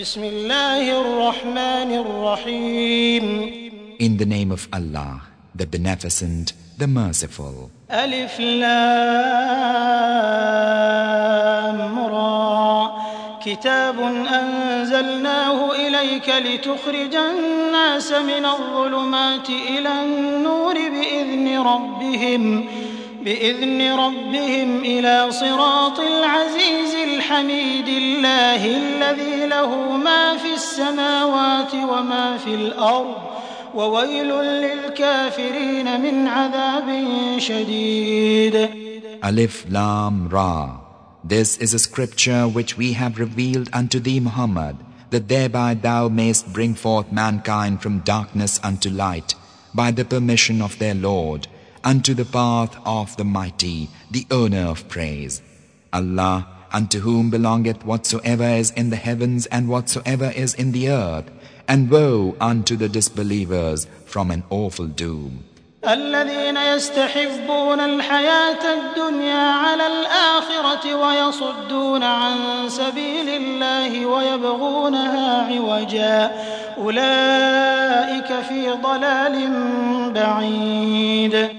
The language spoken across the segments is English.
بسم الله الرحمن الرحيم In the name of Allah, the Beneficent, the Merciful. ألف لام را كتاب أنزلناه إليك لتخرج الناس من الظلمات إلى النور بإذن ربهم بإذن ربهم إلى صراط العزيز الحميد الله الذي له ما في السماوات وما في الأرض وويل للكافرين من عذاب شديد Alif Lam Ra. This is a scripture which we have revealed unto thee, Muhammad, that thereby thou mayst bring forth mankind from darkness unto light, by the permission of their Lord, unto the path of the mighty, the owner of praise. Allah, unto whom belongeth whatsoever is in the heavens and whatsoever is in the earth, and woe unto the disbelievers from an awful doom. الذين يستحبون الحياة الدنيا على الآخرة ويصدون عن سبيل الله ويبغونها عوجا أولئك في ضلال بعيد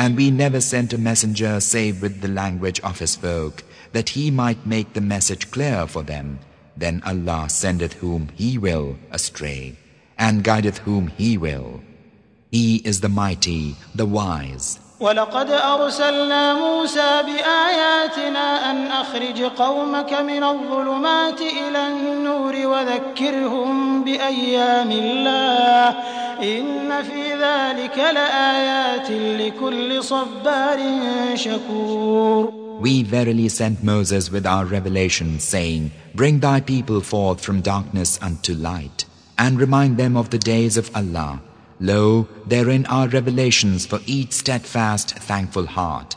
And we never sent a messenger save with the language of his folk, that he might make the message clear for them. Then Allah sendeth whom He will astray, and guideth whom He will. He is the mighty, the wise. ولقد أرسلنا موسى بآياتنا أن أخرج قومك من الظلمات إلى النور وذكرهم بأيام الله إن في ذلك لآيات لكل صبار شكور We verily sent Moses with our revelation, saying, Bring thy people forth from darkness unto light, and remind them of the days of Allah. Lo, therein are revelations for each steadfast, thankful heart.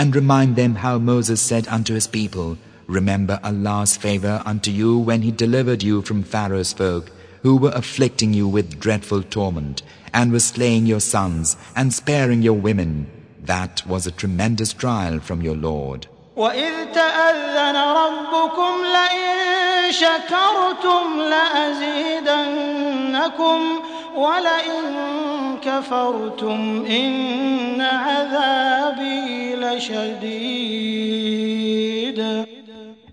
And remind them how Moses said unto his people, Remember Allah's favor unto you when he delivered you from Pharaoh's folk, who were afflicting you with dreadful torment, and were slaying your sons and sparing your women. That was a tremendous trial from your Lord. وإذ تأذن ربكم لئن شكرتم لأزيدنكم ولئن كفرتم إن عذابي لشديد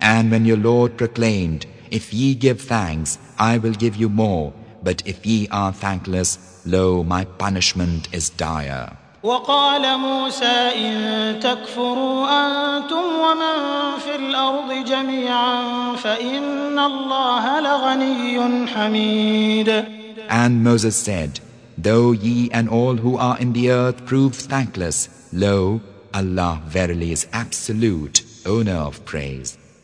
And when your Lord proclaimed, If ye give thanks, I will give you more, but if ye are thankless, lo, my punishment is dire. وقال موسى إن تكفروا أنتم ومن في الأرض جميعا فإن الله لغني حميد And Moses said, Though ye and all who are in the earth prove thankless, lo, Allah verily is absolute, owner of praise.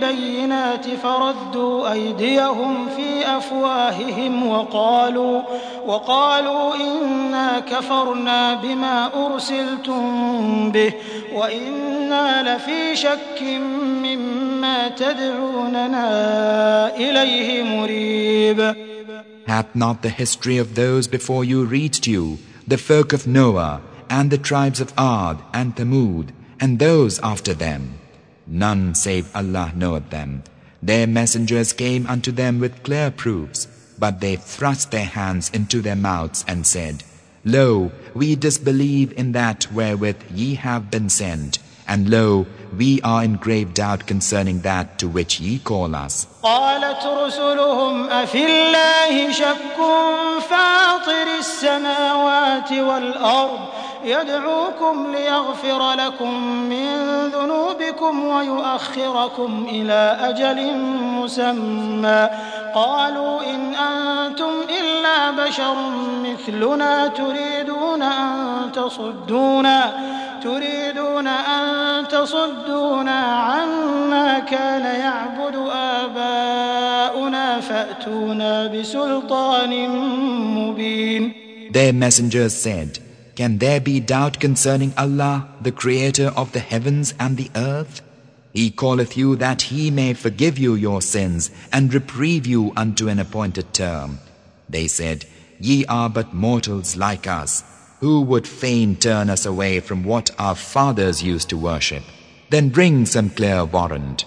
بالبينات فردوا أيديهم في أفواههم وقالوا وقالوا إنا كفرنا بما أرسلتم به وإنا لفي شك مما تدعوننا إليه مريب Hath not the history of those before you reached you, the folk of Noah, and the tribes of Ad and Thamud, and those after them? None save Allah knoweth them. Their messengers came unto them with clear proofs. But they thrust their hands into their mouths and said, Lo, we disbelieve in that wherewith ye have been sent, and lo, we are in grave doubt concerning that to which ye call us. قالت رسلهم أفي الله شك فاطر السماوات والأرض يدعوكم ليغفر لكم من ذنوبكم ويؤخركم إلى أجل مسمى. قالوا إن أنتم إلا بشر مثلنا تريدون أن تصدونا تريدون أن تصدونا عما كان يعبد آباؤنا فأتونا بسلطان مبين. Their messengers said, Can there be doubt concerning Allah, the creator of the heavens and the earth? He calleth you that he may forgive you your sins and reprieve you unto an appointed term. They said, Ye are but mortals like us. Who would fain turn us away from what our fathers used to worship? Then bring some clear warrant.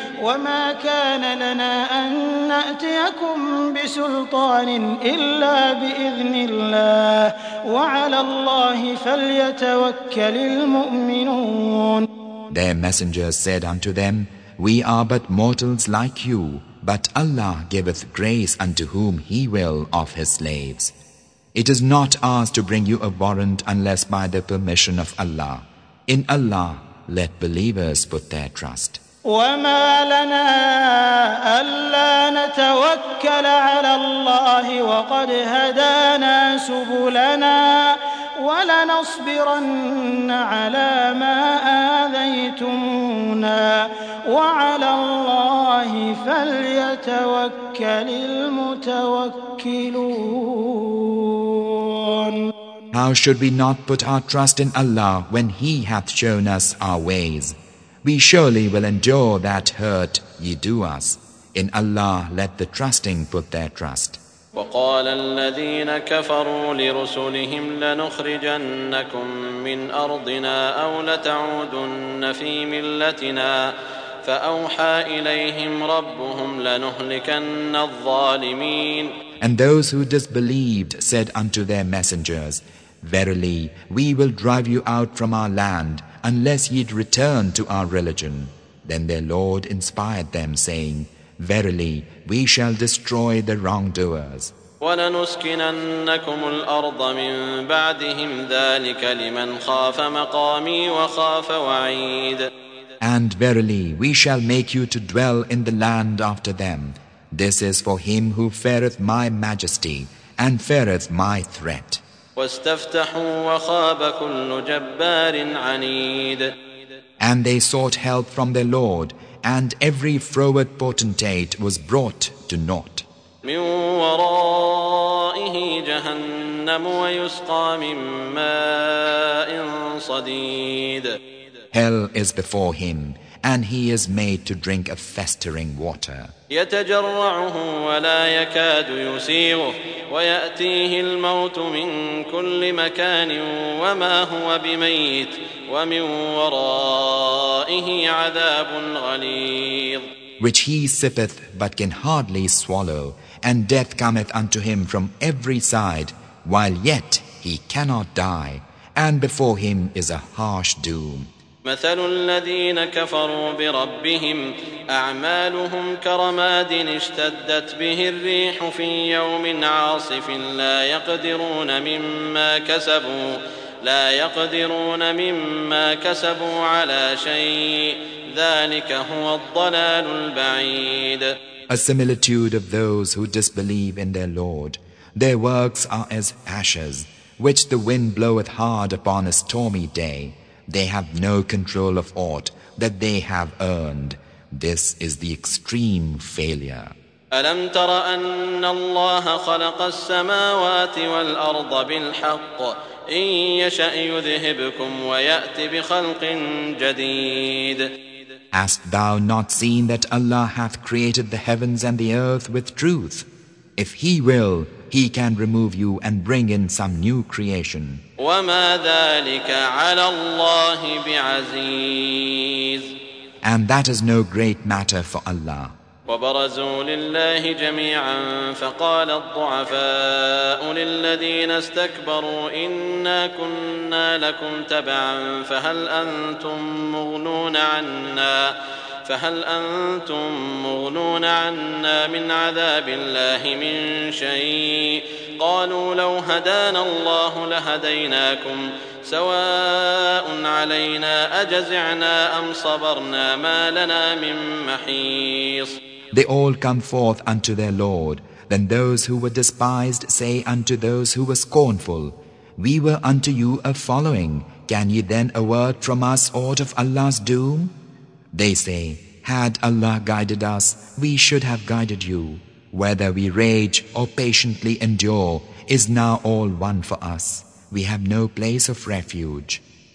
وما كان لنا أن نأتيكم بسلطان إلا بإذن الله وعلى الله فليتوكل المؤمنون Their messengers said unto them, We are but mortals like you, but Allah giveth grace unto whom He will of His slaves. It is not ours to bring you a warrant unless by the permission of Allah. In Allah let believers put their trust. وما لنا ألا نتوكل على الله وقد هدانا سبلنا ولنصبرن على ما آذيتمونا وعلى الله فليتوكل المتوكلون How should we not put our trust in Allah when He hath shown us our ways? We surely will endure that hurt ye do us. In Allah let the trusting put their trust. وقال الذين كفروا لرسلهم لنخرجنكم من أرضنا أو لتعودن في ملتنا فأوحى إليهم ربهم لنهلكن الظالمين And those who disbelieved said unto their messengers, Verily, we will drive you out from our land unless ye return to our religion. Then their Lord inspired them, saying, Verily, we shall destroy the wrongdoers. ولنسكننكم الأرض من بعدهم ذلك لمن خاف مقامي وخاف وعيد And verily, we shall make you to dwell in the land after them. This is for him who feareth my majesty and feareth my threat. واستفتحوا وخاب كل جبار عنيد And they sought help from their Lord, and every froward potentate was brought to naught. من ورائه جهنم ويسقى من ماء صديد Hell is before him, and he is made to drink a festering water. يتجرعه ولا يكاد يسيغه ويأتيه الموت من كل مكان وما هو بميت ومن ورائه عذاب غليظ which he sippeth but can hardly swallow, and death cometh unto him from every side, while yet he cannot die, and before him is a harsh doom. مثل الذين كفروا بربهم أعمالهم كرماد اشتدت به الريح في يوم عاصف لا يقدرون مما كسبوا لا يقدرون مما كسبوا على شيء ذلك هو الضلال البعيد A similitude of those who disbelieve in their Lord. Their works are as ashes, which the wind bloweth hard upon a stormy day. They have no control of aught that they have earned. This is the extreme failure. ألم تر أن الله خلق السماوات والأرض بالحق إن يشأ يذهبكم ويأت بخلق جديد Hast thou not seen that Allah hath created the heavens and the earth with truth? If He will, He can remove you and bring in some new creation. And that is no great matter for Allah. وبرزوا لله جميعا فقال الضعفاء للذين استكبروا إنا كنا لكم تبعا فهل أنتم مغنون عنا فهل أنتم مغنون عنا من عذاب الله من شيء قالوا لو هدانا الله لهديناكم سواء علينا أجزعنا أم صبرنا ما لنا من محيص They all come forth unto their Lord. Then those who were despised say unto those who were scornful, We were unto you a following. Can ye then avert from us aught of Allah's doom? They say, Had Allah guided us, we should have guided you. Whether we rage or patiently endure is now all one for us. We have no place of refuge.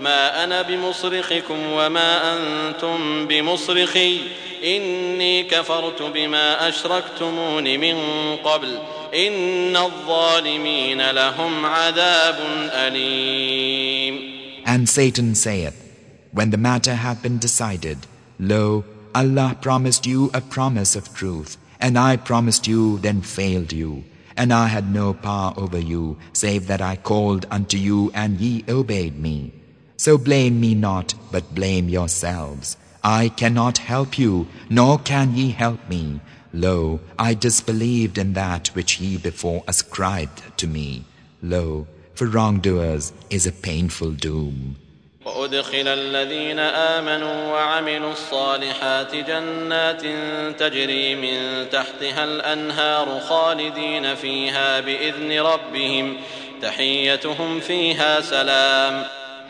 ما أنا بمصرخكم وما أنتم بمصرخي إني كفرت بما أشركتمون من قبل إن الظالمين لهم عذاب أليم And Satan saith, When the matter hath been decided, Lo, Allah promised you a promise of truth, and I promised you, then failed you. And I had no power over you, save that I called unto you, and ye obeyed me. So blame me not, but blame yourselves. I cannot help you, nor can ye help me. Lo, I disbelieved in that which ye before ascribed to me. Lo, for wrongdoers is a painful doom. وأدخل الذين آمنوا وعملوا الصالحات جنات تجري من تحتها الأنهار خالدين فيها بإذن ربهم تحيتهم فيها سلام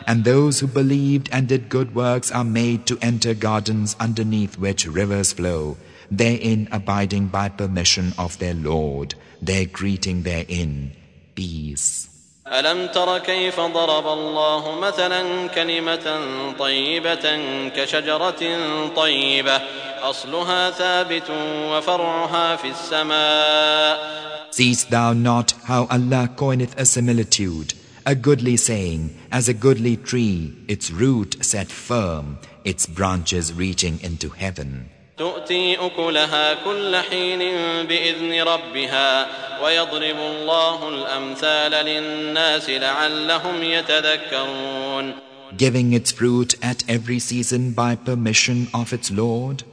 And those who believed and did good works are made to enter gardens underneath which rivers flow, therein abiding by permission of their Lord, their greeting therein, peace. ألم تر كيف ضرب الله مثلا كلمة طيبة كشجرة طيبة أصلها ثابت وفرعها في السماء Seest thou not how Allah coineth a similitude a goodly saying, as a goodly tree, its root set firm, its branches reaching into heaven. تؤتي أكلها كل حين بإذن ربها ويضرب الله الأمثال للناس لعلهم يتذكرون Giving its fruit at every season by permission of its Lord,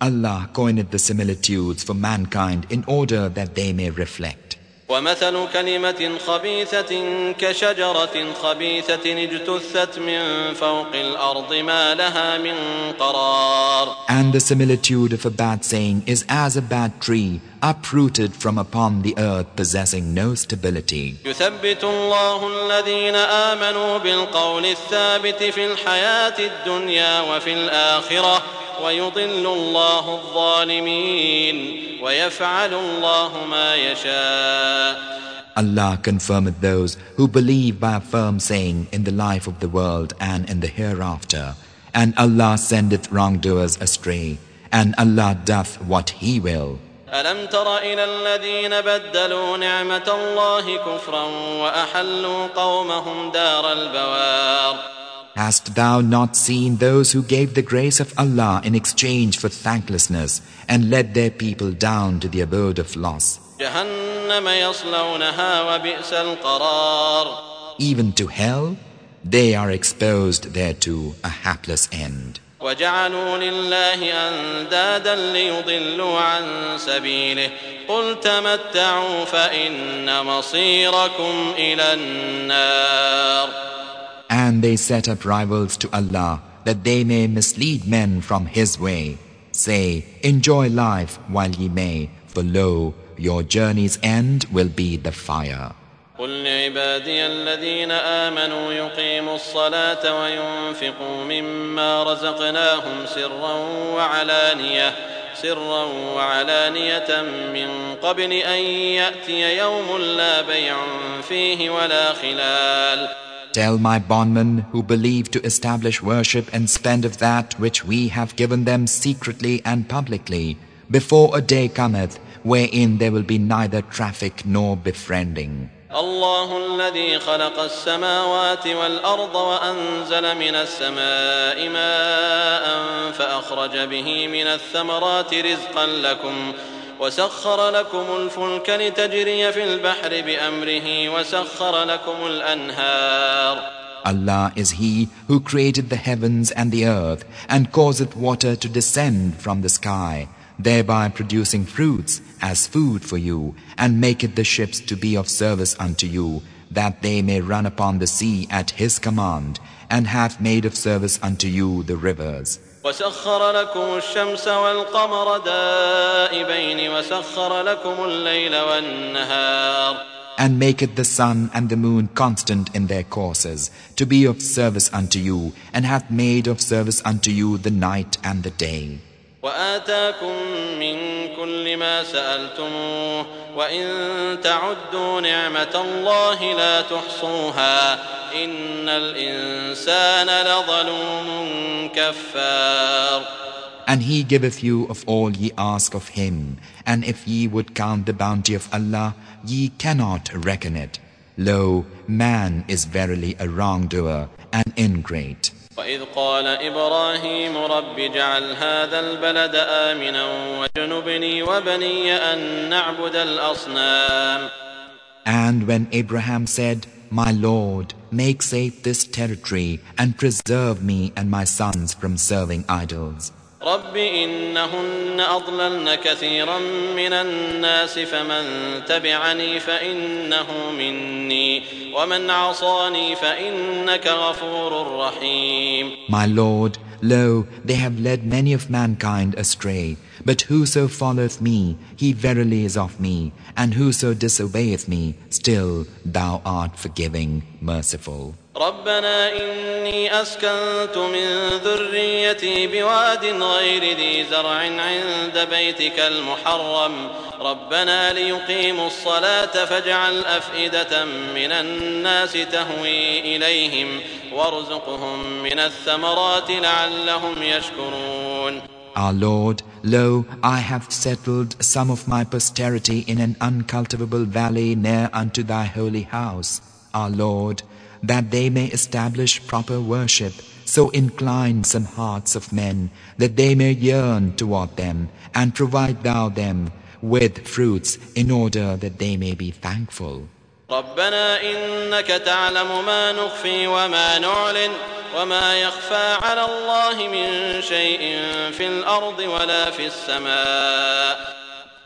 Allah coined the similitudes for mankind in order that they may reflect. ومثل كلمة خبيثة كشجرة خبيثة اجتثت من فوق الأرض ما لها من قرار And the similitude of a bad saying is as a bad tree uprooted from upon the earth possessing no stability. يثبت الله الذين آمنوا بالقول الثابت في الحياة الدنيا وفي الآخرة ويضل الله الظالمين ويفعل الله ما يشاء Allah confirmeth those who believe by a firm saying in the life of the world and in the hereafter. And Allah sendeth wrongdoers astray, and Allah doth what He will. ألم تر إلى الذين بدلوا نعمة الله كفرا وأحلوا قومهم دار البوار Hast thou not seen those who gave the grace of Allah in exchange for thanklessness and led their people down to the abode of loss? Even to hell, they are exposed thereto a hapless end. وجعلوا لله أندادا ليضلوا عن سبيله قل تمتعوا فإن مصيركم إلى النار And they set up rivals to Allah that they may mislead men from His way. Say, enjoy life while ye may, for lo, your journey's end will be the fire. قل لعبادي الذين آمنوا يقيموا الصلاة وينفقوا مما رزقناهم سرا وعلانية سرا وعلانية من قبل أن يأتي يوم لا بيع فيه ولا خلال Tell my bondmen who believe to establish worship and spend of that which we have given them secretly and publicly, before a day cometh wherein there will be neither traffic nor befriending. الله الذي خلق السماوات والأرض وأنزل من السماء ماء فأخرج به من الثمرات رزقا لكم وسخر لكم الفلك لتجري في البحر بأمره وسخر لكم الأنهار Allah is He who created the heavens and the earth and causeth water to descend from the sky, thereby producing fruits as food for you, and maketh the ships to be of service unto you, that they may run upon the sea at His command, and hath made of service unto you the rivers. وسخر لكم الشمس والقمر دائبين وسخر لكم الليل والنهار and maketh the sun and the moon constant in their courses, to be of service unto you, and hath made of service unto you the night and the day. وآتاكم من كل ما سألتموه وإن تعدوا نعمة الله لا تحصوها إن الإنسان لظلوم كفار And he giveth you of all ye ask of him, and if ye would count the bounty of Allah, ye cannot reckon it. Lo, man is verily a wrongdoer and ingrate. وإذ قال إبراهيم رب اجعل هذا البلد آمنا وجنبني وبني أن نعبد الأصنام And when Abraham said, My Lord, make safe this territory and preserve me and my sons from serving idols. رب إنهن أضللن كثيرا من الناس فمن تبعني فإنه مني ومن عصاني فإنك غفور رحيم My Lord, lo, they have led many of mankind astray. But whoso followeth me, he verily is of me, and whoso disobeyeth me, still thou art forgiving, merciful. ربنا إني أسكنت من ذريتي بواد غير ذي زرع عند بيتك المحرم ربنا ليقيموا الصلاة فاجعل أفئدة من الناس تهوي إليهم وارزقهم من الثمرات لعلهم يشكرون our Lord, lo, I have settled some of my posterity in an uncultivable valley near unto thy holy house. Our Lord, that they may establish proper worship, so incline some hearts of men, that they may yearn toward them, and provide thou them with fruits in order that they may be thankful. ربنا إنك تعلم ما نخفي وما نعلن وما يخفى على الله من شيء في الأرض ولا في السماء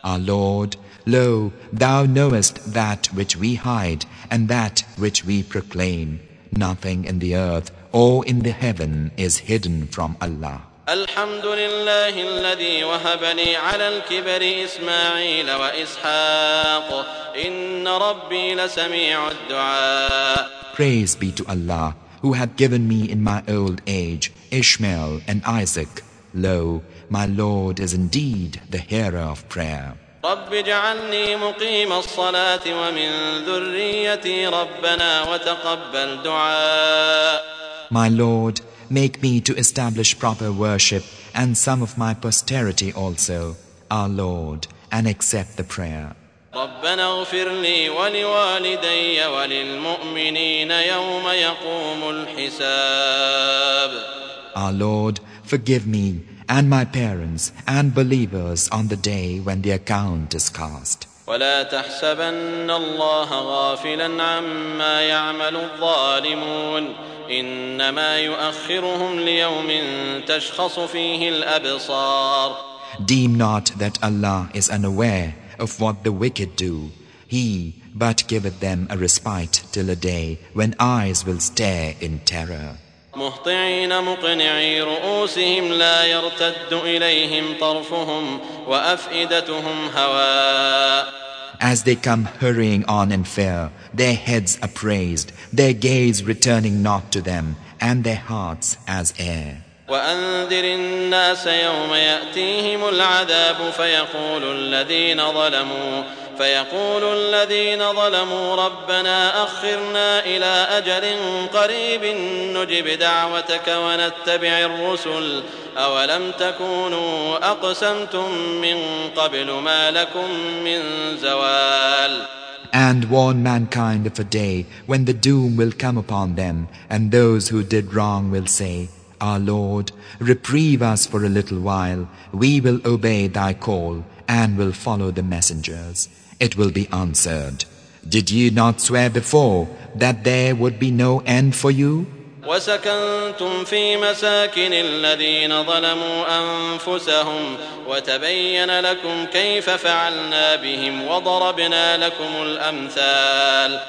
Our Lord, lo, thou knowest that which we hide and that which we proclaim. Nothing in the earth or in the heaven is hidden from Allah. الحمد لله الذي وهب لي على الكبر إسماعيل وإسحاق إن ربي لسميع الدعاء Praise be to Allah who hath given me in my old age Ishmael and Isaac. Lo, my Lord is indeed the hearer of prayer. رب اجعلني مقيم الصلاة ومن ذريتي ربنا وتقبل دعاء My Lord, make me to establish proper worship and some of my posterity also, our Lord, and accept the prayer. ربنا اغفر لي ولوالدي وللمؤمنين يوم يقوم الحساب. Our Lord, forgive me and my parents and believers on the day when the account is cast. ولا تحسبن الله غافلا عما يعمل الظالمون. إنما يؤخرهم ليوم تشخص فيه الأبصار. Deem not that Allah is unaware of what the wicked do. He but giveth them a respite till a day when eyes will stare in terror. مهطعين مقنعي رؤوسهم لا يرتد اليهم طرفهم وافئدتهم هواء As they come hurrying on in fear, their heads upraised, their gaze returning not to them, and their hearts as air. وأنذر الناس يوم يأتيهم العذاب فيقول الذين ظلموا فيقول الذين ظلموا ربنا أخرنا إلى أجل قريب نجب دعوتك ونتبع الرسل أولم تكونوا أقسمتم من قبل ما لكم من زوال؟ And warn mankind of a day when the doom will come upon them, and those who did wrong will say, Our Lord, reprieve us for a little while, we will obey thy call, and will follow the messengers. It will be answered, Did ye not swear before that there would be no end for you? وسكنتم في مساكن الذين ظلموا أنفسهم وتبين لكم كيف فعلنا بهم وضربنا لكم الأمثال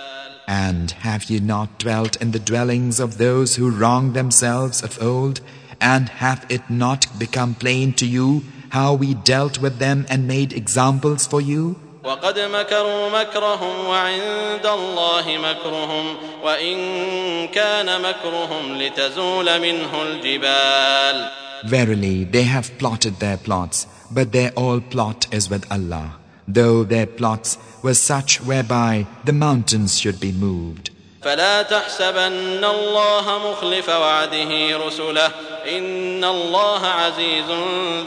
And have ye not dwelt in the dwellings of those who wronged themselves of old? And hath it not become plain to you how we dealt with them and made examples for you? وقد مكروا مكرهم وعند الله مكرهم وإن كان مكرهم لتزول منه الجبال Verily, they have plotted their plots, but their all plot is with Allah, though their plots were such whereby the mountains should be moved. فلا تحسبن الله مخلف وعده رسله إن الله عزيز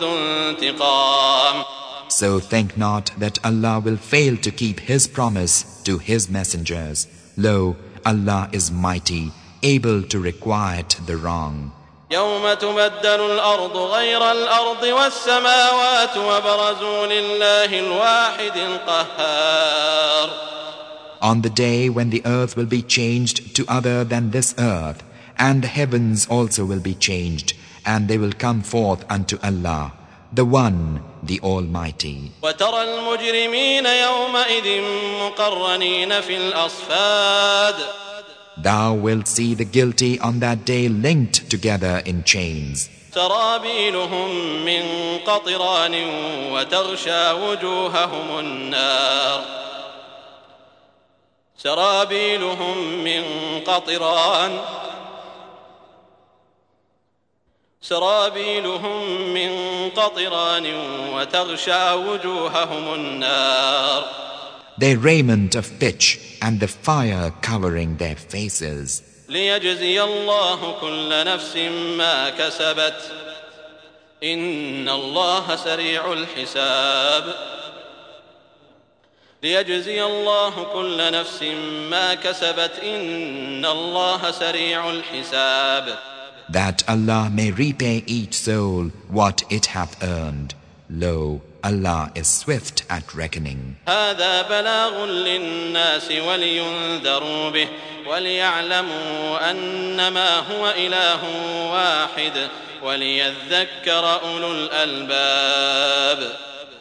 ذو انتقام So think not that Allah will fail to keep His promise to His messengers. Lo, Allah is mighty, able to requite the wrong. يوم تبدل الأرض غير الأرض والسماوات وبرزوا لله الواحد القهار On the day when the earth will be changed to other than this earth, and the heavens also will be changed, and they will come forth unto Allah, the One, the Almighty. وترى المجرمين يومئذ مقرنين في الأصفاد Thou wilt see the guilty on that day linked together in chains. سرابيلهم من قطران وتغشى وجوههم النار سرابيلهم من قطران وتغشى وجوههم النار Their raiment of pitch and the fire covering their faces. ليجزي الله كل نفس ما كسبت إن الله سريع الحساب ليجزي الله كل نفس ما كسبت إن الله سريع الحساب that Allah may repay each soul what it hath earned. Lo, Allah is swift at reckoning. هذا بلاغ للناس ولينذروا به وليعلموا أنما هو إله واحد وليذكر أولو الألباب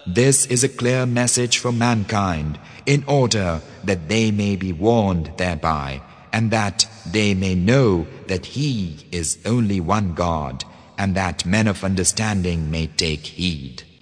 This is a clear message for mankind in order that they may be warned thereby and that they may know that He is only one God, and that men of understanding may take heed.